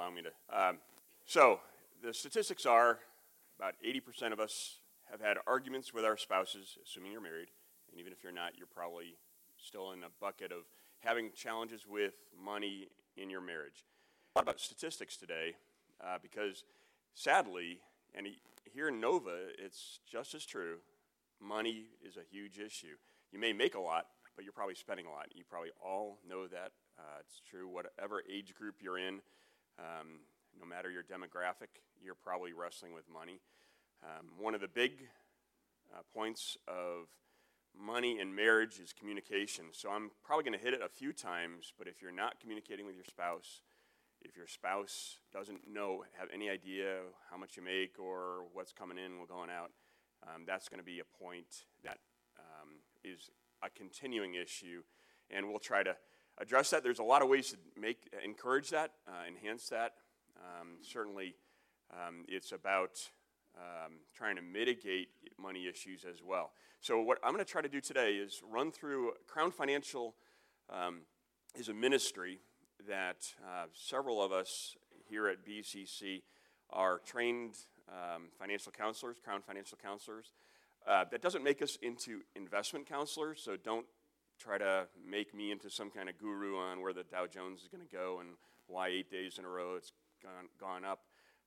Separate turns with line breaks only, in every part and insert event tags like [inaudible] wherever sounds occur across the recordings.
allowing me to. Um, so, the statistics are about 80% of us have had arguments with our spouses, assuming you're married. And even if you're not, you're probably still in a bucket of having challenges with money in your marriage. Lot about statistics today uh, because sadly, and here in Nova, it's just as true. Money is a huge issue. You may make a lot, but you're probably spending a lot. You probably all know that. Uh, it's true, whatever age group you're in, um, no matter your demographic, you're probably wrestling with money. Um, one of the big uh, points of money in marriage is communication. So I'm probably going to hit it a few times, but if you're not communicating with your spouse, if your spouse doesn't know, have any idea how much you make or what's coming in or going out, um, that's going to be a point that um, is a continuing issue, and we'll try to address that. There's a lot of ways to make encourage that, uh, enhance that. Um, certainly, um, it's about um, trying to mitigate money issues as well. So, what I'm going to try to do today is run through Crown Financial um, is a ministry that uh, several of us here at BCC are trained um, financial counselors, Crown financial counselors. Uh, that doesn't make us into investment counselors, so don't try to make me into some kind of guru on where the Dow Jones is going to go and why eight days in a row it's gone, gone up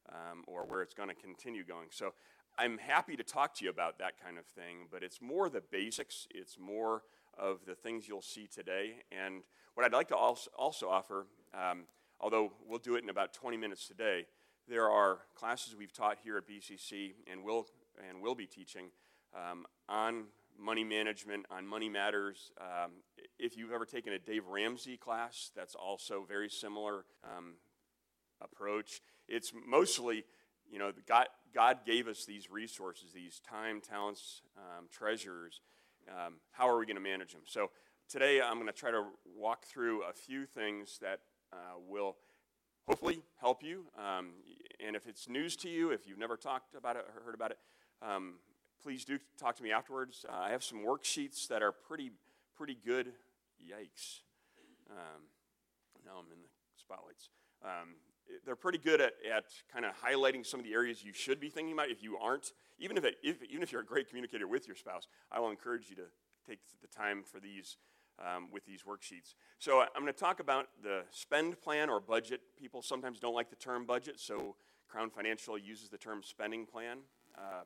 um, or where it's going to continue going. So I'm happy to talk to you about that kind of thing, but it's more the basics, it's more of the things you'll see today. And what I'd like to also, also offer, um, although we'll do it in about 20 minutes today, there are classes we've taught here at BCC and will and will be teaching um, on money management, on money matters. Um, if you've ever taken a Dave Ramsey class, that's also very similar um, approach. It's mostly, you know, God, God gave us these resources, these time, talents, um, treasures. Um, how are we going to manage them? So today I'm going to try to walk through a few things that uh, will hopefully help you. Um, and if it's news to you, if you've never talked about it or heard about it, um, please do talk to me afterwards. Uh, I have some worksheets that are pretty, pretty good. Yikes. Um, now I'm in the spotlights. Um, they're pretty good at, at kind of highlighting some of the areas you should be thinking about if you aren't. Even if, it, if, even if you're a great communicator with your spouse, I will encourage you to take the time for these um, with these worksheets. So I'm going to talk about the spend plan or budget. People sometimes don't like the term budget, so Crown Financial uses the term spending plan. Uh,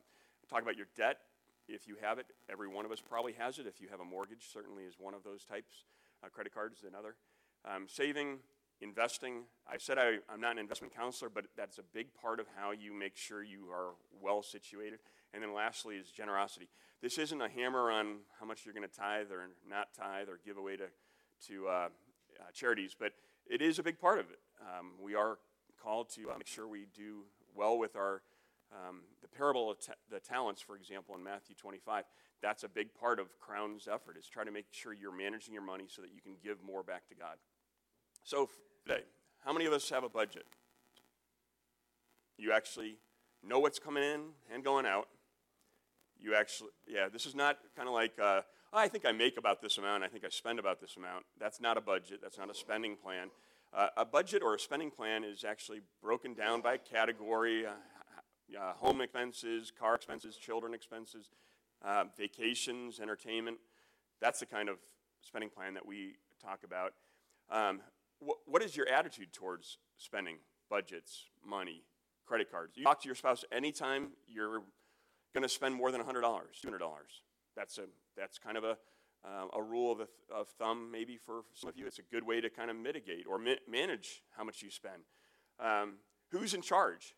talk about your debt, if you have it. Every one of us probably has it. If you have a mortgage, certainly is one of those types. Uh, credit cards is another. Um, saving, investing. I said I, am not an investment counselor, but that's a big part of how you make sure you are well situated. And then lastly is generosity. This isn't a hammer on how much you're going to tithe or not tithe or give away to, to uh, uh, charities, but it is a big part of it. Um, we are called to uh, make sure we do well with our um, the parable of the talents, for example, in Matthew 25. That's a big part of Crown's effort is try to make sure you're managing your money so that you can give more back to God. So today, how many of us have a budget? You actually know what's coming in and going out you actually, yeah, this is not kind of like, uh, oh, I think I make about this amount, I think I spend about this amount. That's not a budget, that's not a spending plan. Uh, a budget or a spending plan is actually broken down by category uh, uh home expenses, car expenses, children expenses, uh, vacations, entertainment. That's the kind of spending plan that we talk about. Um, wh- what is your attitude towards spending, budgets, money, credit cards? You talk to your spouse anytime you're going to spend more than $100, $200. That's, a, that's kind of a, uh, a rule of, of thumb, maybe for some of you. It's a good way to kind of mitigate or mi- manage how much you spend. Um, who's in charge?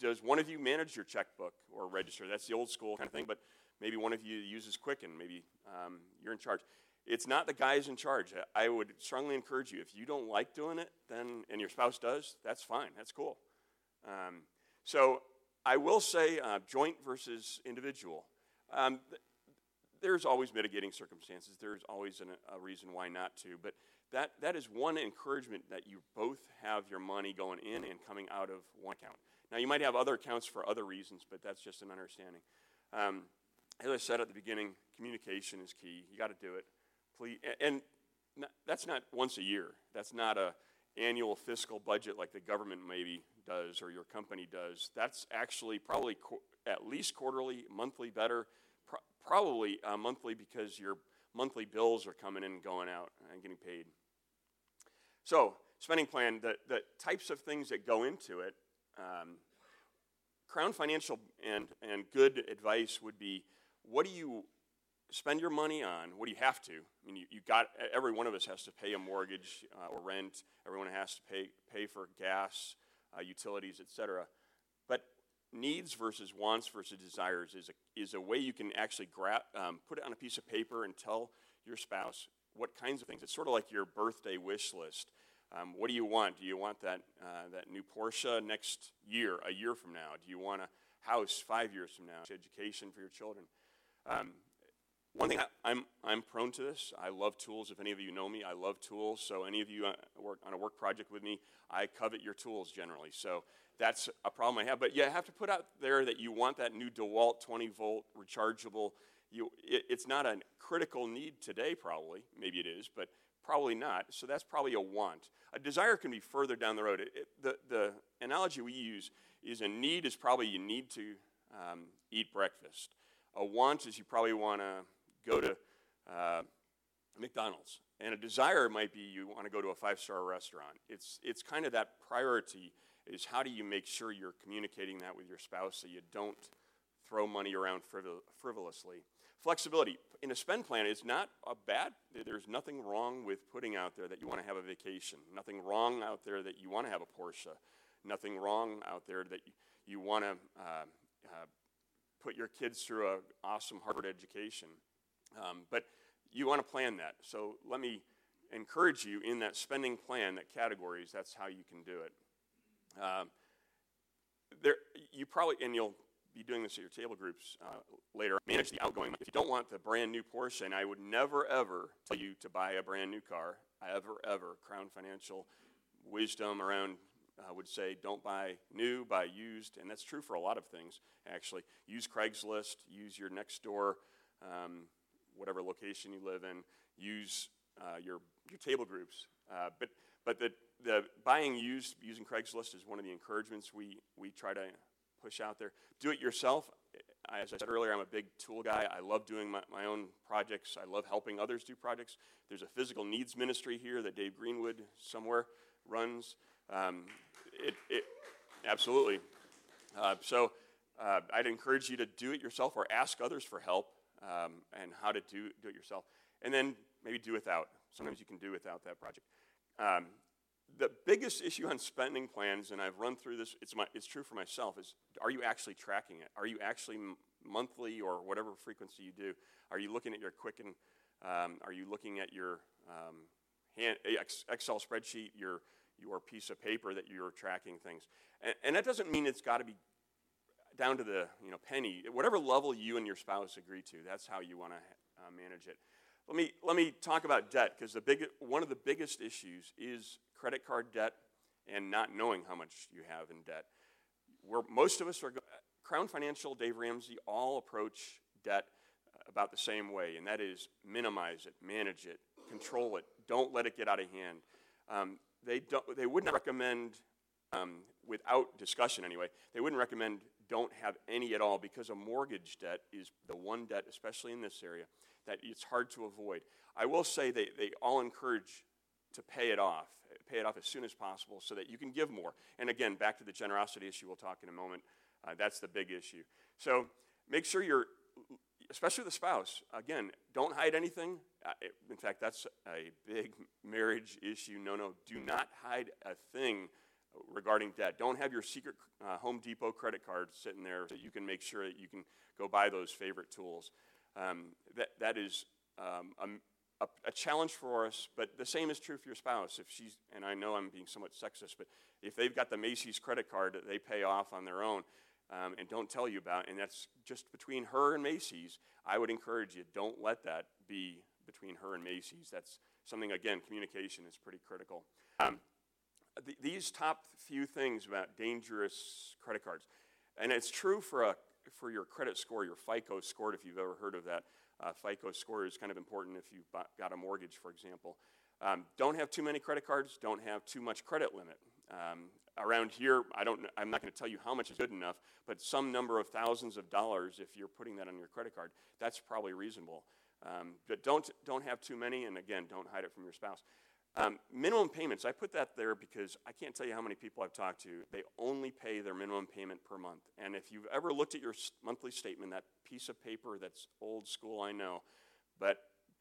Does one of you manage your checkbook or register? That's the old school kind of thing, but maybe one of you uses Quicken. Maybe um, you're in charge. It's not the guys in charge. I would strongly encourage you, if you don't like doing it, then, and your spouse does, that's fine. That's cool. Um, so I will say uh, joint versus individual. Um, th- there's always mitigating circumstances. There's always an, a reason why not to. But that, that is one encouragement that you both have your money going in and coming out of one account. Now, you might have other accounts for other reasons, but that's just an understanding. Um, as I said at the beginning, communication is key. You got to do it. Please, and that's not once a year. That's not a annual fiscal budget like the government maybe does or your company does. That's actually probably at least quarterly, monthly better, pro- probably uh, monthly because your monthly bills are coming in and going out and getting paid. So, spending plan, the, the types of things that go into it, um, Crown Financial and, and good advice would be what do you spend your money on? What do you have to? I mean, you, you got, every one of us has to pay a mortgage uh, or rent, everyone has to pay, pay for gas, uh, utilities, etc. But needs versus wants versus desires is a, is a way you can actually gra- um, put it on a piece of paper and tell your spouse what kinds of things. It's sort of like your birthday wish list. Um, what do you want? Do you want that, uh, that new Porsche next year, a year from now? Do you want a house five years from now? Education for your children? Um, one thing I, am I'm prone to this. I love tools. If any of you know me, I love tools. So any of you uh, work on a work project with me, I covet your tools generally. So that's a problem I have. But you have to put out there that you want that new DeWalt 20 volt rechargeable. You, it, it's not a critical need today, probably. Maybe it is, but probably not. So that's probably a want. A desire can be further down the road. It, it, the, the analogy we use is a need is probably you need to um, eat breakfast. A want is you probably want to go to uh, McDonald's. And a desire might be you want to go to a five star restaurant. It's, it's kind of that priority is how do you make sure you're communicating that with your spouse so you don't throw money around frivol- frivolously. Flexibility in a spend plan is not a bad, there's nothing wrong with putting out there that you want to have a vacation, nothing wrong out there that you want to have a Porsche, nothing wrong out there that you, want to uh, uh, put your kids through an awesome Harvard education. Um, but you want to plan that. So let me encourage you in that spending plan, that categories, that's how you can do it. Um, there, you probably, and you'll be doing this at your table groups uh, later, manage the outgoing. If you don't want the brand new Porsche, I would never ever tell you to buy a brand new car, ever, ever. Crown Financial wisdom around uh, would say don't buy new, buy used, and that's true for a lot of things, actually. Use Craigslist, use your next door. Um, whatever location you live in, use uh, your, your table groups. Uh, but but the, the buying used using Craigslist is one of the encouragements we, we try to push out there. Do it yourself. As I said earlier, I'm a big tool guy. I love doing my, my own projects. I love helping others do projects. There's a physical needs ministry here that Dave Greenwood somewhere runs. Um, it, it, absolutely. Uh, so uh, I'd encourage you to do it yourself or ask others for help um, and how to do, do it yourself. And then maybe do without. Sometimes you can do without that project. Um, the biggest issue on spending plans, and I've run through this, it's, my, it's true for myself, is are you actually tracking it? Are you actually m- monthly or whatever frequency you do? Are you looking at your Quicken? Um, are you looking at your um, hand, Excel spreadsheet, your, your piece of paper that you're tracking things? And, and that doesn't mean it's got to be down to the you know, penny. Whatever level you and your spouse agree to, that's how you want to uh, manage it. Let me, let me talk about debt because the big, one of the biggest issues is credit card debt and not knowing how much you have in debt. Where most of us are, Crown Financial, Dave Ramsey, all approach debt about the same way, and that is minimize it, manage it, control it, don't let it get out of hand. Um, they, don't, they wouldn't recommend, um, without discussion anyway, they wouldn't recommend don't have any at all because a mortgage debt is the one debt, especially in this area, that it's hard to avoid. I will say they, they all encourage to pay it off, pay it off as soon as possible so that you can give more. And again, back to the generosity issue we'll talk in a moment. Uh, that's the big issue. So make sure you're, especially the spouse, again, don't hide anything. Uh, in fact, that's a big [laughs] marriage issue. No, no, do not hide a thing regarding debt. Don't have your secret uh, Home Depot credit card sitting there so you can make sure that you can go buy those favorite tools. Um, that, that is um, a, a, challenge for us, but the same is true for your spouse. If she's, and I know I'm being somewhat sexist, but if they've got the Macy's credit card that they pay off on their own um, and don't tell you about, and that's just between her and Macy's, I would encourage you, don't let that be between her and Macy's. That's something, again, communication is pretty critical. Um, th- these top few things about dangerous credit cards, and it's true for a for your credit score, your FICO score, if you've ever heard of that. Uh, FICO score is kind of important if you've got a mortgage, for example. Um, don't have too many credit cards. Don't have too much credit limit. Um, around here, I don't. I'm not going to tell you how much is good enough, but some number of thousands of dollars, if you're putting that on your credit card, that's probably reasonable. Um, but don't don't have too many, and again, don't hide it from your spouse. Um, minimum payments. I put that there because I can't tell you how many people I've talked to. They only pay their minimum payment per month, and if you've ever looked at your monthly statement, that piece of paper that's old school, I know, but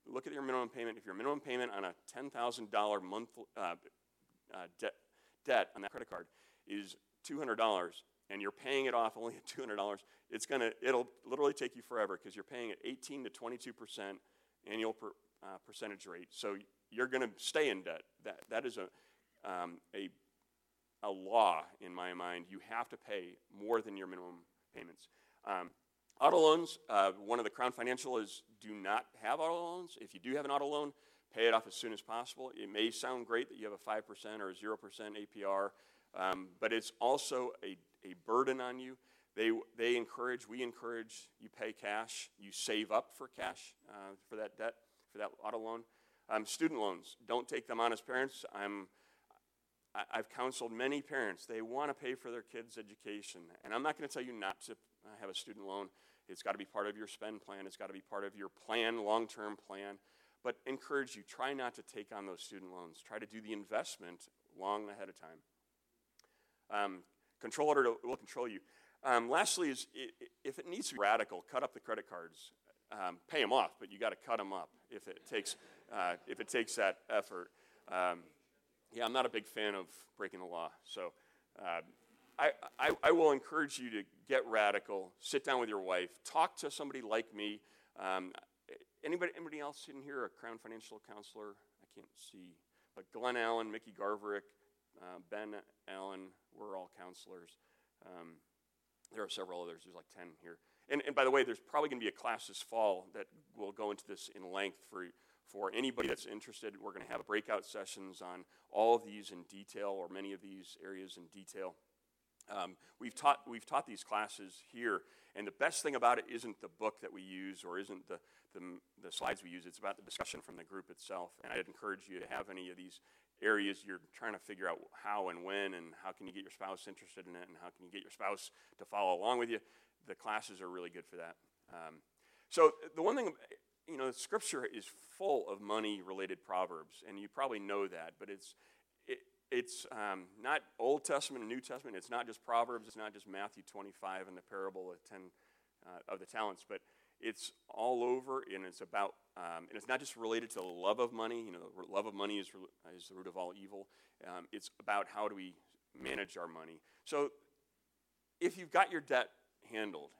look at your minimum payment. If your minimum payment on a $10,000 month uh, uh, debt, debt on that credit card is $200 and you're paying it off only at $200, it's gonna, it'll literally take you forever because you're paying at 18 to 22% annual per, uh, percentage rate. So you're going to stay in debt. That, that is a, um, a, a law in my mind. You have to pay more than your minimum payments. Um, Auto loans, uh, one of the Crown Financial is do not have auto loans. If you do have an auto loan, pay it off as soon as possible. It may sound great that you have a 5% or a 0% APR, um, but it's also a, a burden on you. They, they encourage, we encourage you pay cash, you save up for cash uh, for that debt, for that auto loan. Um, student loans, don't take them on as parents. I'm, I've counseled many parents. They want to pay for their kids' education. And I'm not going to tell you not to have a student loan. It's got to be part of your spend plan, it's got to be part of your plan, long term plan. But encourage you, try not to take on those student loans. Try to do the investment long ahead of time. Um, controller will control you. Um, lastly, is if it needs to be radical, cut up the credit cards. Um, pay them off, but you got to cut them up if it takes uh, if it takes that effort. Um, yeah, I'm not a big fan of breaking the law, so uh, I, I, I, will encourage you to get radical, sit down with your wife, talk to somebody like me. Um, anybody, anybody else in here a Crown Financial Counselor? I can't see. But Glenn Allen, Mickey Garverick, uh, Ben Allen, we're all counselors. Um, there are several others. There's like 10 here. And, and by the way, there's probably going to be a class this fall that will go into this in length for, for anybody that's interested. We're going to have breakout sessions on all of these in detail or many of these areas in detail. Um, we've, taught, we've taught these classes here, and the best thing about it isn't the book that we use or isn't the, the, the, slides we use, it's about the discussion from the group itself. And I'd encourage you to have any of these areas you're trying to figure out how and when and how can you get your spouse interested in it and how can you get your spouse to follow along with you. The classes are really good for that. Um, so the one thing, you know, Scripture is full of money-related proverbs, and you probably know that, but it's it's um, not Old Testament and New Testament. It's not just Proverbs. It's not just Matthew 25 and the parable of 10 uh, of the talents, but it's all over, and it's about, um, and it's not just related to the love of money. You know, the love of money is, is the root of all evil. Um, it's about how do we manage our money. So, if you've got your debt handled,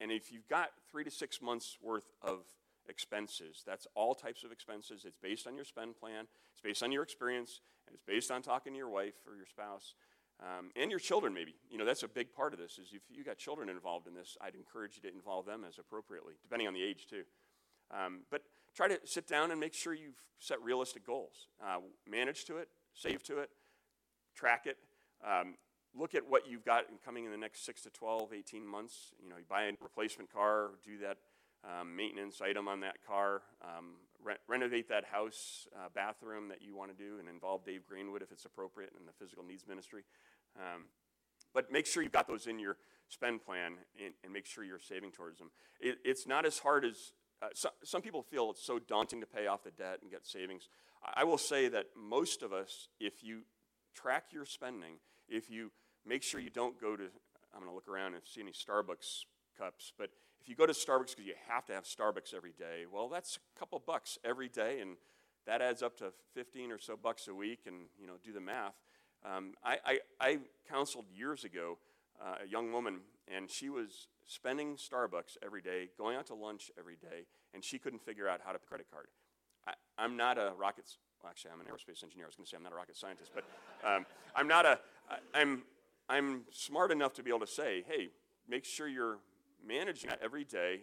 and if you've got three to six months worth of expenses. That's all types of expenses. It's based on your spend plan, it's based on your experience, and it's based on talking to your wife or your spouse. Um, and your children, maybe. You know, that's a big part of this. Is if you got children involved in this, I'd encourage you to involve them as appropriately, depending on the age too. Um, but try to sit down and make sure you've set realistic goals. Uh, manage to it, save to it, track it. Um, look at what you've got coming in the next six to 12, 18 months. You know, you buy a replacement car, do that um, maintenance item on that car, um, re- renovate that house uh, bathroom that you want to do, and involve Dave Greenwood if it's appropriate in the physical needs ministry. Um, but make sure you've got those in your spend plan and, and make sure you're saving towards them. It, it's not as hard as uh, so, some people feel it's so daunting to pay off the debt and get savings. I will say that most of us, if you track your spending, if you make sure you don't go to, I'm going to look around and see any Starbucks cups, but if you go to Starbucks because you have to have Starbucks every day, well, that's a couple bucks every day, and that adds up to 15 or so bucks a week, and you know, do the math. Um, I, I, I, counseled years ago uh, a young woman, and she was spending Starbucks every day, going out to lunch every day, and she couldn't figure out how to pay credit card. I, am not a rocket. Well, actually, I'm an aerospace engineer. I was going to say I'm not a rocket scientist, but um, I'm not a. I, I'm I'm smart enough to be able to say, hey, make sure you're managing that every day.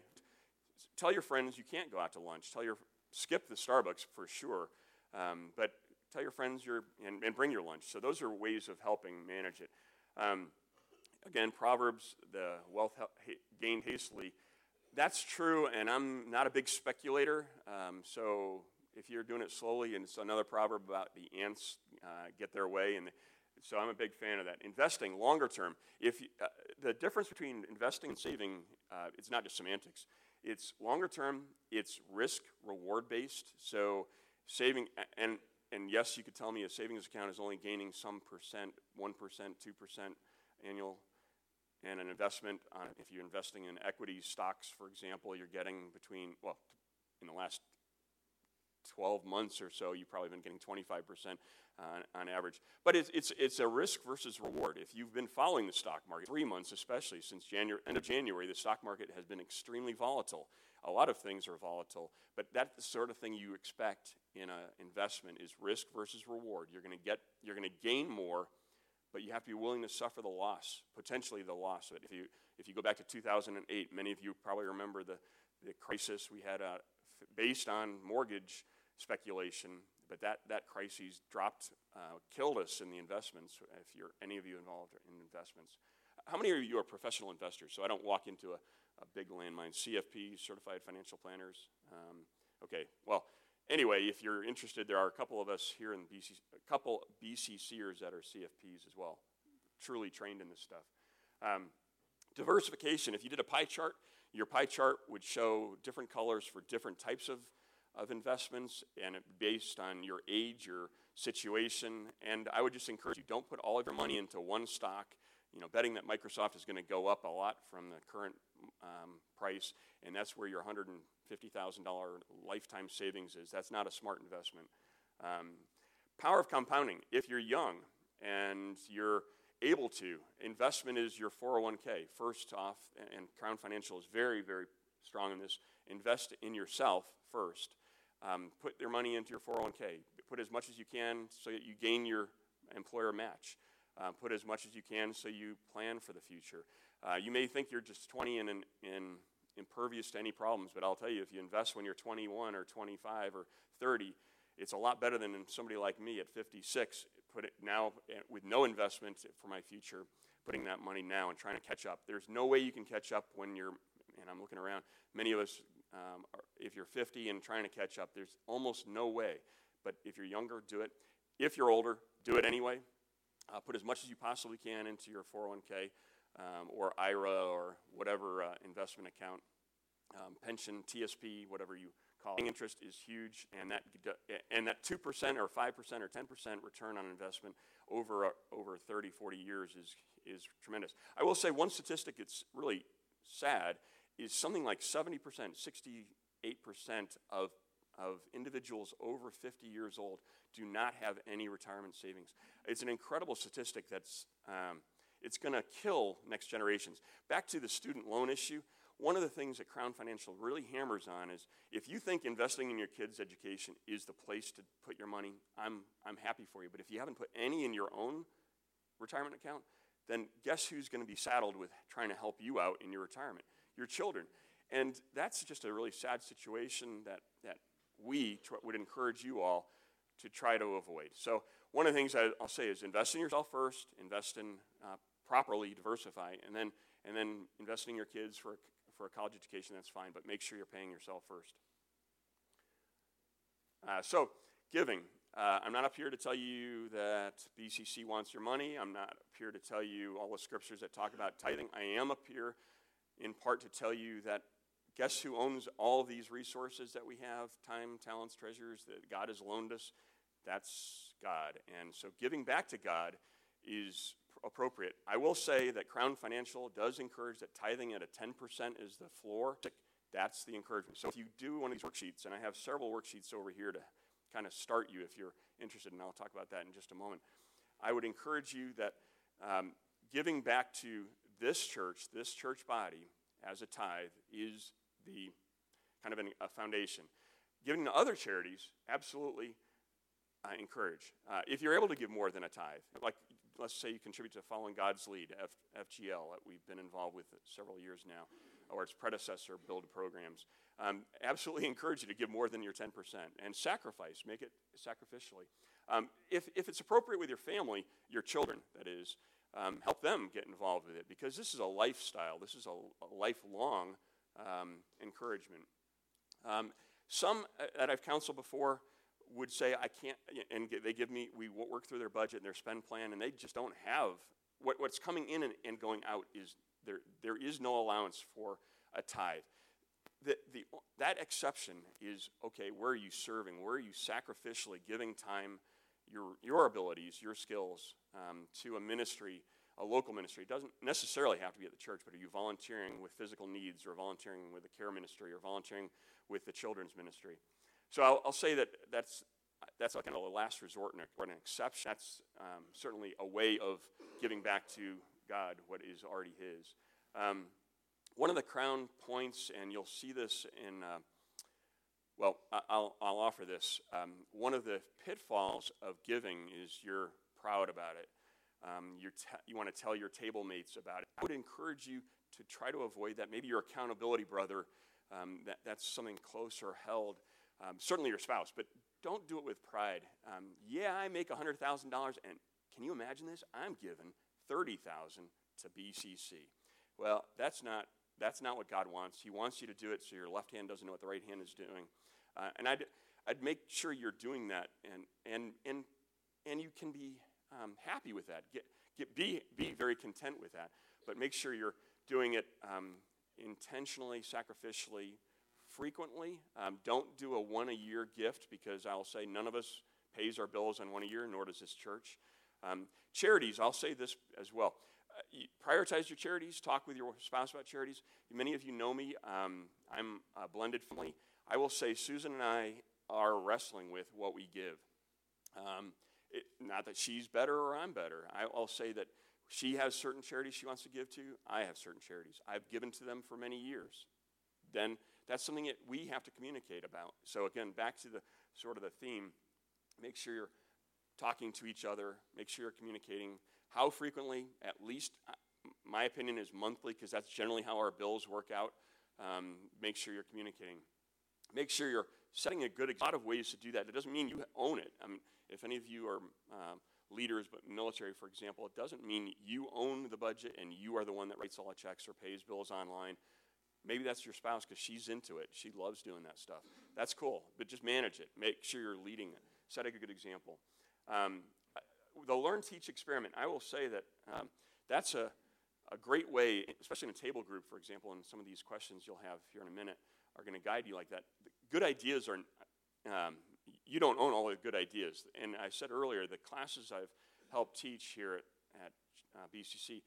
Tell your friends you can't go out to lunch. Tell your skip the Starbucks for sure, um, but tell your friends you're and, and, bring your lunch. So those are ways of helping manage it. Um, again, Proverbs, the wealth gained hastily. That's true, and I'm not a big speculator, um, so if you're doing it slowly, and it's another proverb about the ants uh, get their way. And so I'm a big fan of that. Investing longer term. If you, uh, the difference between investing and saving, uh, it's not just semantics. It's longer term. It's risk reward based. So saving and and yes, you could tell me a savings account is only gaining some percent, one percent, two percent annual and an investment on if you're investing in equity stocks, for example, you're getting between well, in the last 12 months or so, you've probably been getting 25% on, on average. But it's, it's, it's a risk versus reward. If you've been following the stock market, three months especially, since January, end of January, the stock market has been extremely volatile. A lot of things are volatile, but that's the sort of thing you expect in an investment is risk versus reward. You're going to get, you're going to gain more, but you have to be willing to suffer the loss, potentially the loss of it. If you, if you go back to 2008, many of you probably remember the, the crisis we had uh, based on mortgage speculation, but that, that crisis dropped, uh, killed us in the investments, if you're any of you involved in investments. How many of you are professional investors? So I don't walk into a, a big landmine. CFPs, certified financial planners. Um, okay, well, anyway, if you're interested, there are a couple of us here in BC, a couple BCCers that are CFPs as well, truly trained in this stuff. Um, diversification, if you did a pie chart, your pie chart would show different colors for different types of of investments and based on your age, your situation. And I would just encourage you don't put all of your money into one stock. You know, betting that Microsoft is going to go up a lot from the current um, price, and that's where your $150,000 lifetime savings is. That's not a smart investment. Um, power of compounding. If you're young and you're able to, investment is your 401k. First off, and Crown Financial is very, very strong in this. Invest in yourself first. Um, put their money into your 401k. Put as much as you can so that you gain your employer match. Uh, put as much as you can so you plan for the future. Uh, you may think you're just 20 and, impervious to any problems, but I'll tell you, if you invest when you're 21 or 25 or 30, it's a lot better than somebody like me at 56. Put it now eh, with no investment for my future, putting that money now and trying to catch up. There's no way you can catch up when you're, and I'm looking around, many of us um, if you're 50 and trying to catch up, there's almost no way. But if you're younger, do it. If you're older, do it anyway. Uh, put as much as you possibly can into your 401k um, or IRA or whatever uh, investment account, um, pension, TSP, whatever you call it. Interest is huge, and that and that two percent or five percent or ten percent return on investment over uh, over 30, 40 years is is tremendous. I will say one statistic. It's really sad is something like 70%, 68% of, of individuals over 50 years old do not have any retirement savings. It's an incredible statistic that's um, it's going to kill next generations. Back to the student loan issue, one of the things that Crown Financial really hammers on is if you think investing in your kids' education is the place to put your money, I'm, I'm happy for you. But if you haven't put any in your own retirement account, then guess who's going to be saddled with trying to help you out in your retirement? Your children. And that's just a really sad situation that, that we tr- would encourage you all to try to avoid. So, one of the things I'll say is invest in yourself first, invest in uh, properly diversify, and then, and then investing in your kids for a, for a college education, that's fine, but make sure you're paying yourself first. Uh, so, giving. Uh, I'm not up here to tell you that BCC wants your money. I'm not up here to tell you all the scriptures that talk about tithing. I am up here in part to tell you that guess who owns all these resources that we have time, talents, treasures that God has loaned us? That's God. And so giving back to God is appropriate. I will say that Crown Financial does encourage that tithing at a 10% is the floor. That's the encouragement. So if you do one of these worksheets, and I have several worksheets over here to kind of start you if you're interested, and I'll talk about that in just a moment. I would encourage you that um, giving back to this church, this church body, as a tithe, is the kind of an, a foundation. Giving to other charities, absolutely encourage. Uh, if you're able to give more than a tithe, like let's say you contribute to Following God's Lead, F, FGL, that we've been involved with several years now, or its predecessor build programs, um, absolutely [laughs] encourage you to give more than your 10% and sacrifice, make it sacrificially. Um, if, if it's appropriate with your family, your children, that is, um, help them get involved with it because this is a lifestyle. This is a, a lifelong um, encouragement. Um, Some uh, that I've counseled before would say, I can't, and they give me, we work through their budget and their spend plan, and they just don't have, what, what's coming in and, and going out is, there, there is no allowance for a tithe. The, the, that exception is okay, where are you serving? Where are you sacrificially giving time, your, your abilities, your skills um, to a ministry, a local ministry? It doesn't necessarily have to be at the church, but are you volunteering with physical needs or volunteering with the care ministry or volunteering with the children's ministry? So I'll, I'll say that that's, that's kind of a last resort and an exception. That's um, certainly a way of giving back to God what is already His. Um, one of the crown points, and you'll see this in, uh, well, I'll, I'll offer this. Um, one of the pitfalls of giving is you're proud about it. Um, te- you want to tell your table mates about it. I would encourage you to try to avoid that. Maybe your accountability brother, um, that, that's something close or held. Um, certainly your spouse, but don't do it with pride. Um, yeah, I make $100,000, and can you imagine this? I'm giving 30000 to BCC. Well, that's not that's not what God wants. He wants you to do it so your left hand doesn't know what the right hand is doing. Uh, and I'd, I'd make sure you're doing that and, and, and, and you can be um, happy with that. Get, get, be, be very content with that. But make sure you're doing it um, intentionally, sacrificially, frequently. Um, don't do a one a year gift because I'll say none of us pays our bills on one a year, nor does this church. Um, charities, I'll say this as well you prioritize your charities. Talk with your spouse about charities. Many of you know me. Um, I'm a blended family. I will say Susan and I are wrestling with what we give. Um, it, not that she's better or I'm better. I, will say that she has certain charities she wants to give to. I have certain charities. I've given to them for many years. Then that's something that we have to communicate about. So again, back to the sort of the theme. Make sure you're talking to each other. Make sure you're communicating how frequently? At least, uh, my opinion is monthly, because that's generally how our bills work out. Um, make sure you're communicating. Make sure you're setting a good, example. a lot of ways to do that. It doesn't mean you own it. I mean, if any of you are um, leaders, but military, for example, it doesn't mean you own the budget and you are the one that writes all the checks or pays bills online. Maybe that's your spouse because she's into it. She loves doing that stuff. That's cool, but just manage it. Make sure you're leading it. Set a good example. Um, the learn, teach, experiment, I will say that um, that's a, a great way, especially in a table group, for example, and some of these questions you'll have here in a minute are going to guide you like that. Good ideas are, um, you don't own all the good ideas. And I said earlier, the classes I've helped teach here at, at uh, BCC,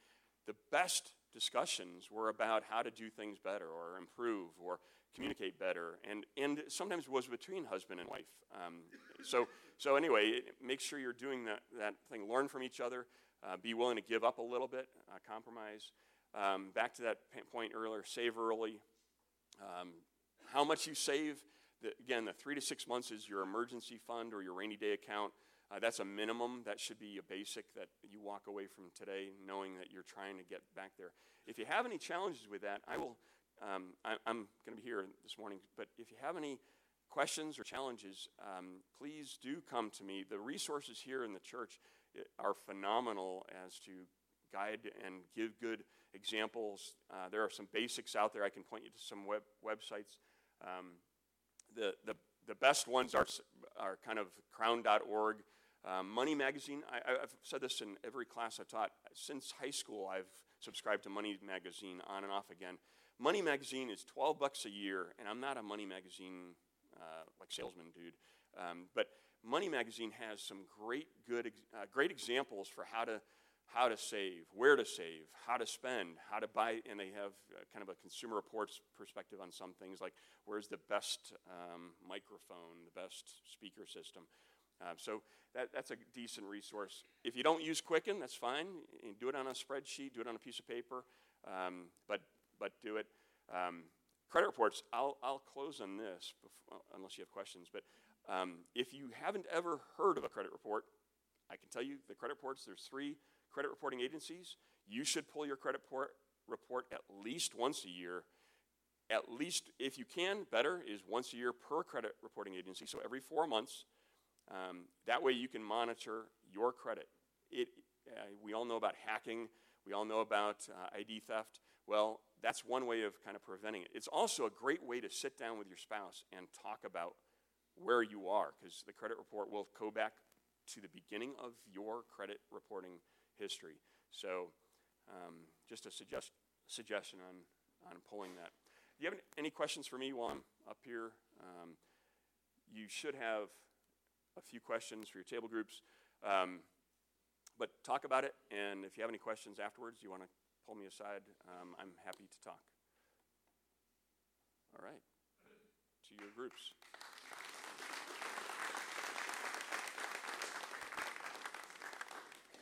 the best discussions were about how to do things better or improve or communicate better, and, and sometimes was between husband and wife. Um, so, so anyway, make sure you're doing that, that thing. Learn from each other. Uh, be willing to give up a little bit, uh, compromise. Um, back to that point earlier, save early. Um, how much you save, the, again, the three to six months is your emergency fund or your rainy day account. Uh, that's a minimum. That should be a basic that you walk away from today knowing that you're trying to get back there. If you have any challenges with that, I will um, I, am going to be here this morning, but if you have any questions or challenges, um, please do come to me. The resources here in the church eh, are phenomenal as to guide and give good examples. Uh, there are some basics out there. I can point you to some web, websites. Um, the, the, the best ones are, are kind of crown.org. Um, Money Magazine, I, have said this in every class I've taught. Since high school, I've subscribed to Money Magazine on and off again. Money Magazine is 12 bucks a year, and I'm not a Money Magazine uh, like salesman dude, um, but Money Magazine has some great, good, uh, great examples for how to how to save, where to save, how to spend, how to buy, and they have uh, kind of a consumer reports perspective on some things like where's the best um, microphone, the best speaker system. Uh, so that, that's a decent resource. If you don't use Quicken, that's fine. You do it on a spreadsheet, do it on a piece of paper, um, but but do it. Um, credit reports, I'll, I'll close on this before, unless you have questions. But um, if you haven't ever heard of a credit report, I can tell you the credit reports, there's three credit reporting agencies. You should pull your credit report, report at least once a year. At least, if you can, better is once a year per credit reporting agency. So every four months. Um, that way you can monitor your credit. It, uh, we all know about hacking. We all know about uh, ID theft. Well, that's one way of kind of preventing it. It's also a great way to sit down with your spouse and talk about where you are, because the credit report will go back to the beginning of your credit reporting history. So, um, just a suggest, suggestion on, on pulling that. Do you have any questions for me while I'm up here? Um, you should have a few questions for your table groups. Um, but talk about it, and if you have any questions afterwards, you want to pull me aside, um, I'm happy to talk. All right, to your groups.